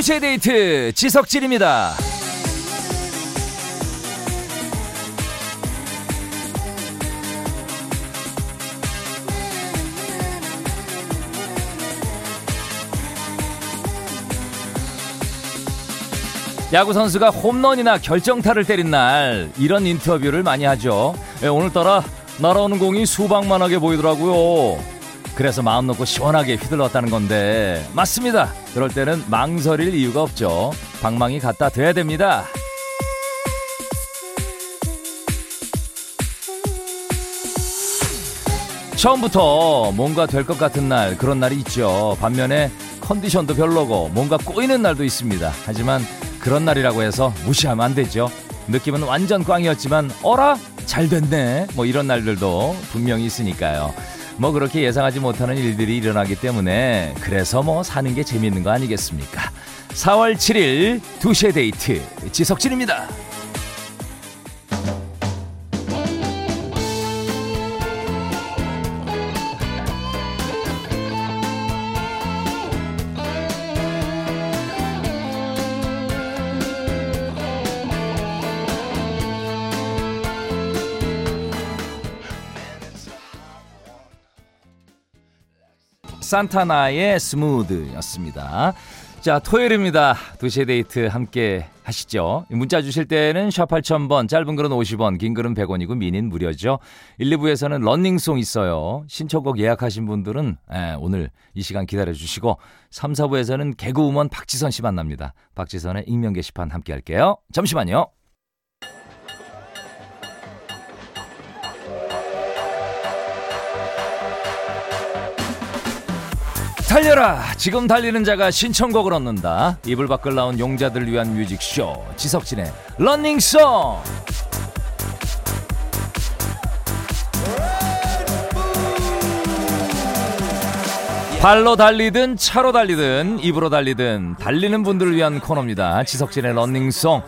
두시의 데이트 지석진입니다. 야구 선수가 홈런이나 결정타를 때린 날 이런 인터뷰를 많이 하죠. 예, 오늘따라 날아오는 공이 수박만하게 보이더라고요. 그래서 마음 놓고 시원하게 휘둘렀다는 건데 맞습니다. 그럴 때는 망설일 이유가 없죠. 방망이 갖다 대야 됩니다. 처음부터 뭔가 될 것 같은 날 그런 날이 있죠. 반면에 컨디션도 별로고 뭔가 꼬이는 날도 있습니다. 하지만 그런 날이라고 해서 무시하면 안 되죠. 느낌은 완전 꽝이었지만 어라 잘 됐네 뭐 이런 날들도 분명히 있으니까요. 뭐 그렇게 예상하지 못하는 일들이 일어나기 때문에 그래서 뭐 사는 게 재밌는 거 아니겠습니까? 4월 7일 2시에 데이트 지석진입니다. 산타나의 스무드였습니다. 자, 토요일입니다. 2시에 데이트 함께 하시죠. 문자 주실 때는 샵 8000번, 짧은 글은 50원, 긴 글은 100원이고 미닌 무료죠. 1, 2부에서는 런닝송 있어요. 신청곡 예약하신 분들은 예, 오늘 이 시간 기다려 주시고 3, 4부에서는 개그우먼 박지선 씨 만납니다. 박지선의 익명 게시판 함께 할게요. 잠시만요. 달려라! 지금 달리는 자가 신청곡을 얻는다. 이불 밖을 나온 용자들 위한 뮤직쇼. 지석진의 런닝송! 발로 달리든 차로 달리든 입으로 달리든 달리는 분들을 위한 코너입니다. 지석진의 런닝송.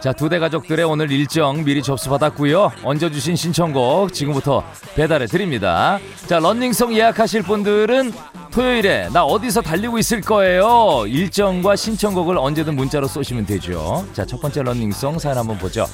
자, 두 대 가족들의 오늘 일정 미리 접수받았고요. 얹어주신 신청곡 지금부터 배달해 드립니다. 자, 런닝송 예약하실 분들은 토요일에 나 어디서 달리고 있을 거예요. 일정과 신청곡을 언제든 문자로 쏘시면 되죠. 자, 첫 번째 런닝송 사연 한번 보죠.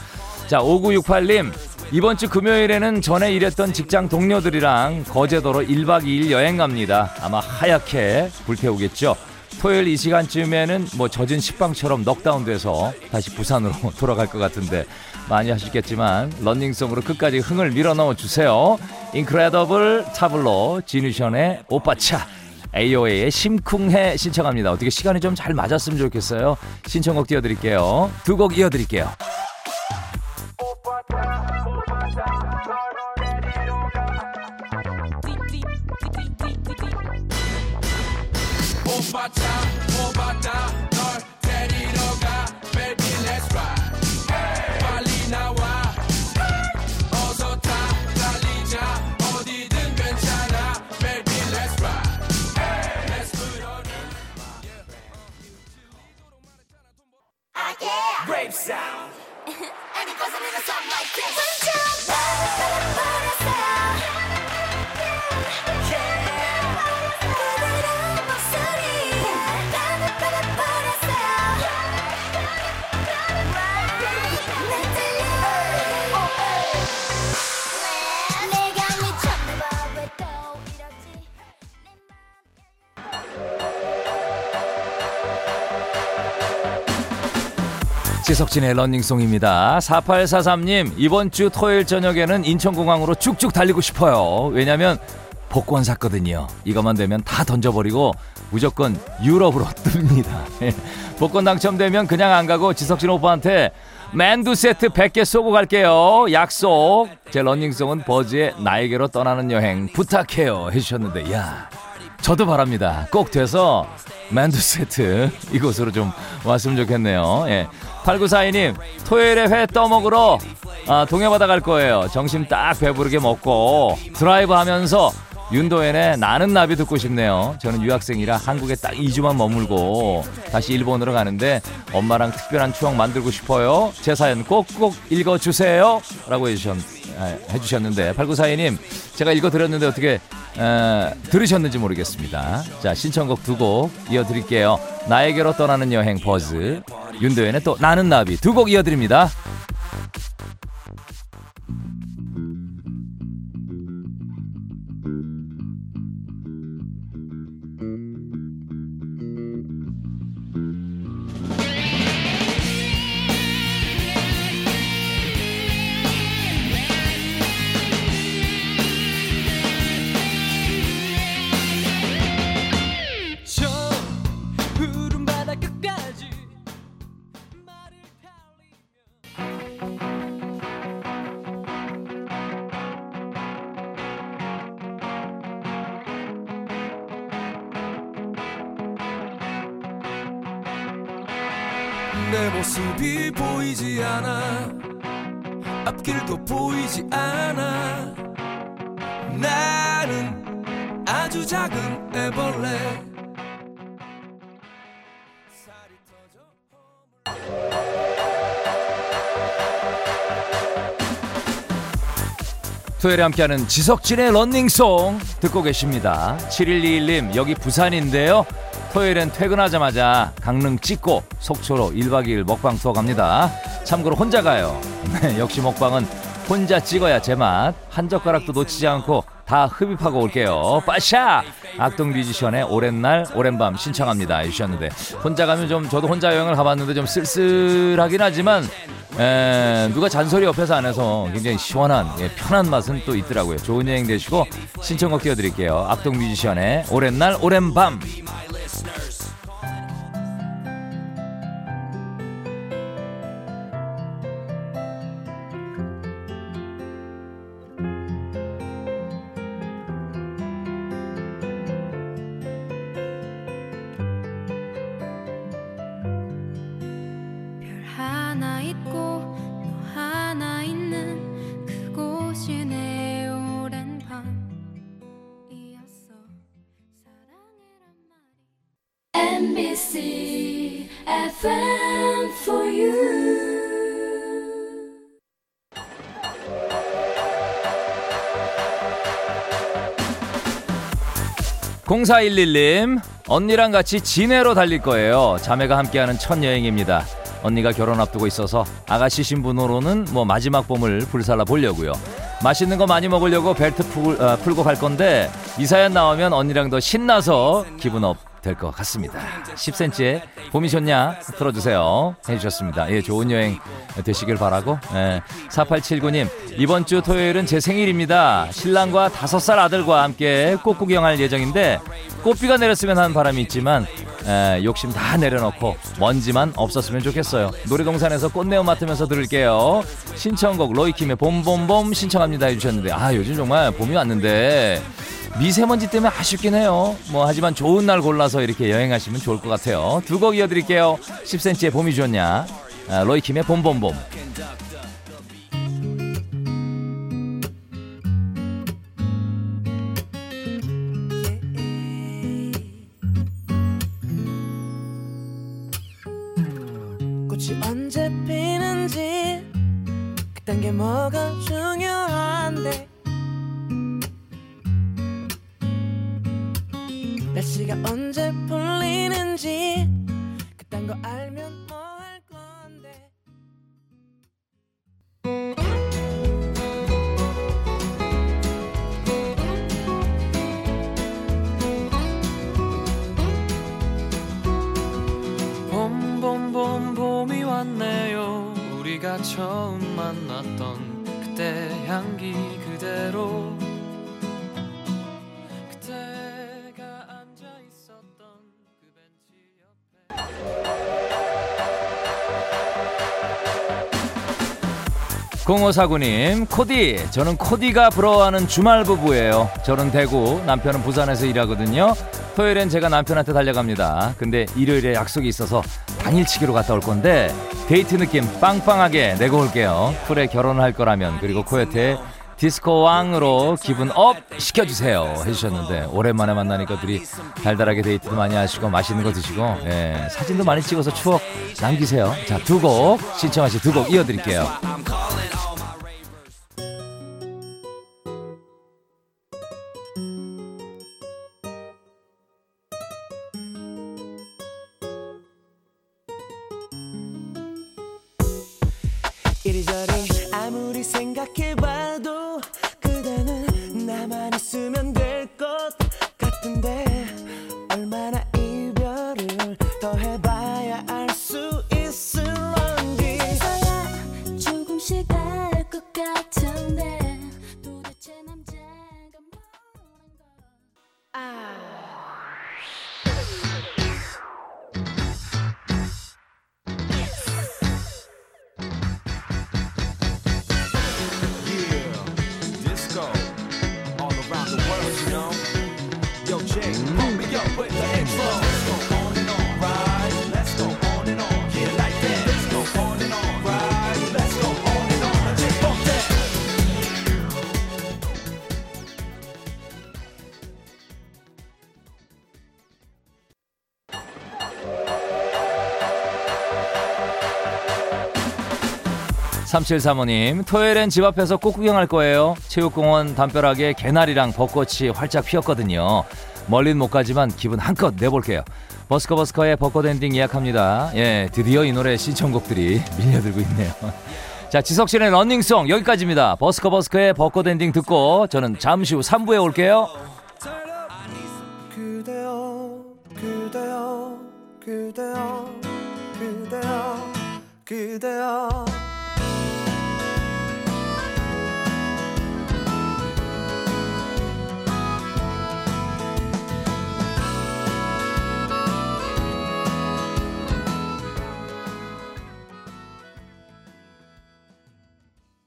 자, 5968님. 이번 주 금요일에는 전에 일했던 직장 동료들이랑 거제도로 1박 2일 여행 갑니다. 아마 하얗게 불태우겠죠. 토요일 이 시간쯤에는 뭐 젖은 식빵처럼 넉다운돼서 다시 부산으로 돌아갈 것 같은데 많이 하시겠지만 런닝송으로 끝까지 흥을 밀어넣어 주세요. 인크레더블 타블로 지니션의 오빠차 AOA의 심쿵해 신청합니다. 어떻게 시간이 좀 잘 맞았으면 좋겠어요. 신청곡 띄워드릴게요. 두 곡 이어드릴게요. 못 baby let's ride hey! 빨리 나와 hey! 어서 다 달리자 어디든 괜찮아 baby let's ride let's Ah yeah! Sound! and it goes in a song like this. 지석진의 런닝송입니다. 4843님, 이번 주 토요일 저녁에는 인천공항으로 쭉쭉 달리고 싶어요. 왜냐면 복권 샀거든요. 이것만 되면 다 던져버리고 무조건 유럽으로 뜹니다. 복권 당첨되면 그냥 안 가고 지석진 오빠한테 만두 세트 100개 쏘고 갈게요. 약속. 제 런닝송은 버즈의 나에게로 떠나는 여행 부탁해요. 해주셨는데, 야. 저도 바랍니다. 꼭 돼서 만두 세트 이곳으로 좀 왔으면 좋겠네요. 예. 8942님, 토요일에 회 떠먹으러 아, 동해바다 갈 거예요. 점심 딱 배부르게 먹고 드라이브 하면서 윤도현의 나는 나비 듣고 싶네요. 저는 유학생이라 한국에 딱 2주만 머물고 다시 일본으로 가는데 엄마랑 특별한 추억 만들고 싶어요. 제 사연 꼭꼭 읽어주세요. 라고 해주셨, 아, 해주셨는데 8942님 제가 읽어드렸는데 어떻게 에, 들으셨는지 모르겠습니다. 자 신청곡 두 곡 이어드릴게요. 나에게로 떠나는 여행 버즈 윤도현의 또 나는 나비 두 곡 이어드립니다. 모습이 보이지 않아. 앞길도 보이지 않아. 나는 아주 작은 애벌레 토요일에 함께하는 지석진의 런닝송 듣고 계십니다. 7121님 여기 부산인데요. 토요일엔 퇴근하자마자 강릉 찍고 속초로 1박 2일 먹방 투어 갑니다. 참고로 혼자 가요. 네, 역시 먹방은 혼자 찍어야 제맛. 한 젓가락도 놓치지 않고 다 흡입하고 올게요. 빠샤! 악동 뮤지션의 오랜 날, 오랜 밤 신청합니다. 해주셨는데, 혼자 가면 좀, 저도 혼자 여행을 가봤는데 좀 쓸쓸하긴 하지만, 에, 누가 잔소리 옆에서 안 해서 굉장히 시원한, 예, 편한 맛은 또 있더라고요. 좋은 여행 되시고, 신청곡 띄워드릴게요. 악동 뮤지션의 오랜 날, 오랜 밤. 0411님, 언니랑 같이 진해로 달릴 거예요. 자매가 함께하는 첫 여행입니다. 언니가 결혼 앞두고 있어서 아가씨 신분으로는 뭐 마지막 봄을 불살라 보려고요. 맛있는 거 많이 먹으려고 벨트 풀, 어, 풀고 갈 건데 이 사연 나오면 언니랑 더 신나서 기분 up 될 것 같습니다. 10cm의 봄이 좋냐 틀어주세요 해주셨습니다. 예, 좋은 여행 되시길 바라고 예, 4879님 이번 주 토요일은 제 생일입니다. 신랑과 다섯 살 아들과 함께 꽃 구경할 예정인데 꽃비가 내렸으면 하는 바람이 있지만 에, 욕심 다 내려놓고 먼지만 없었으면 좋겠어요. 놀이동산에서 꽃내어 맡으면서 들을게요. 신청곡 로이킴의 봄봄봄 신청합니다 해주셨는데 아 요즘 정말 봄이 왔는데 미세먼지 때문에 아쉽긴 해요. 뭐 하지만 좋은 날 골라서 이렇게 여행하시면 좋을 것 같아요. 두 곡 이어드릴게요. 10cm의 봄이 좋냐 아, 로이킴의 봄봄봄 언제 피는지 그딴 게 뭐가 중요한데 날씨가 언제 풀리는지 그딴 거 알면 뭐 할 건데. 봄봄봄 봄이 왔네요. 우리가 처음 0549님, 코디. 저는 코디가 부러워하는 주말 부부예요. 저는 대구, 남편은 부산에서 일하거든요. 토요일엔 제가 남편한테 달려갑니다. 근데 일요일에 약속이 있어서 당일치기로 갔다 올 건데, 데이트 느낌 빵빵하게 내고 올게요. 쿨의 결혼을 할 거라면, 그리고 코요태 디스코 왕으로 기분 up 시켜주세요 해주셨는데 오랜만에 만나니까 둘이 달달하게 데이트도 많이 하시고 맛있는 거 드시고 예, 사진도 많이 찍어서 추억 남기세요. 자 두 곡 신청하신 두 곡 이어드릴게요. 이리저 for. 3735님, 토요일엔 집 앞에서 꽃 구경할 거예요. 체육공원 담벼락에 개나리랑 벚꽃이 활짝 피었거든요. 멀린 못 가지만 기분 한껏 내볼게요. 버스커버스커의 벚꽃 엔딩 예약합니다. 예, 드디어 이 노래 신청곡들이 밀려들고 있네요. 자, 지석진의 running song 여기까지입니다. 버스커버스커의 벚꽃 엔딩 듣고 저는 잠시 후 3부에 올게요. 그대여, 그대여, 그대여, 그대여, 그대여.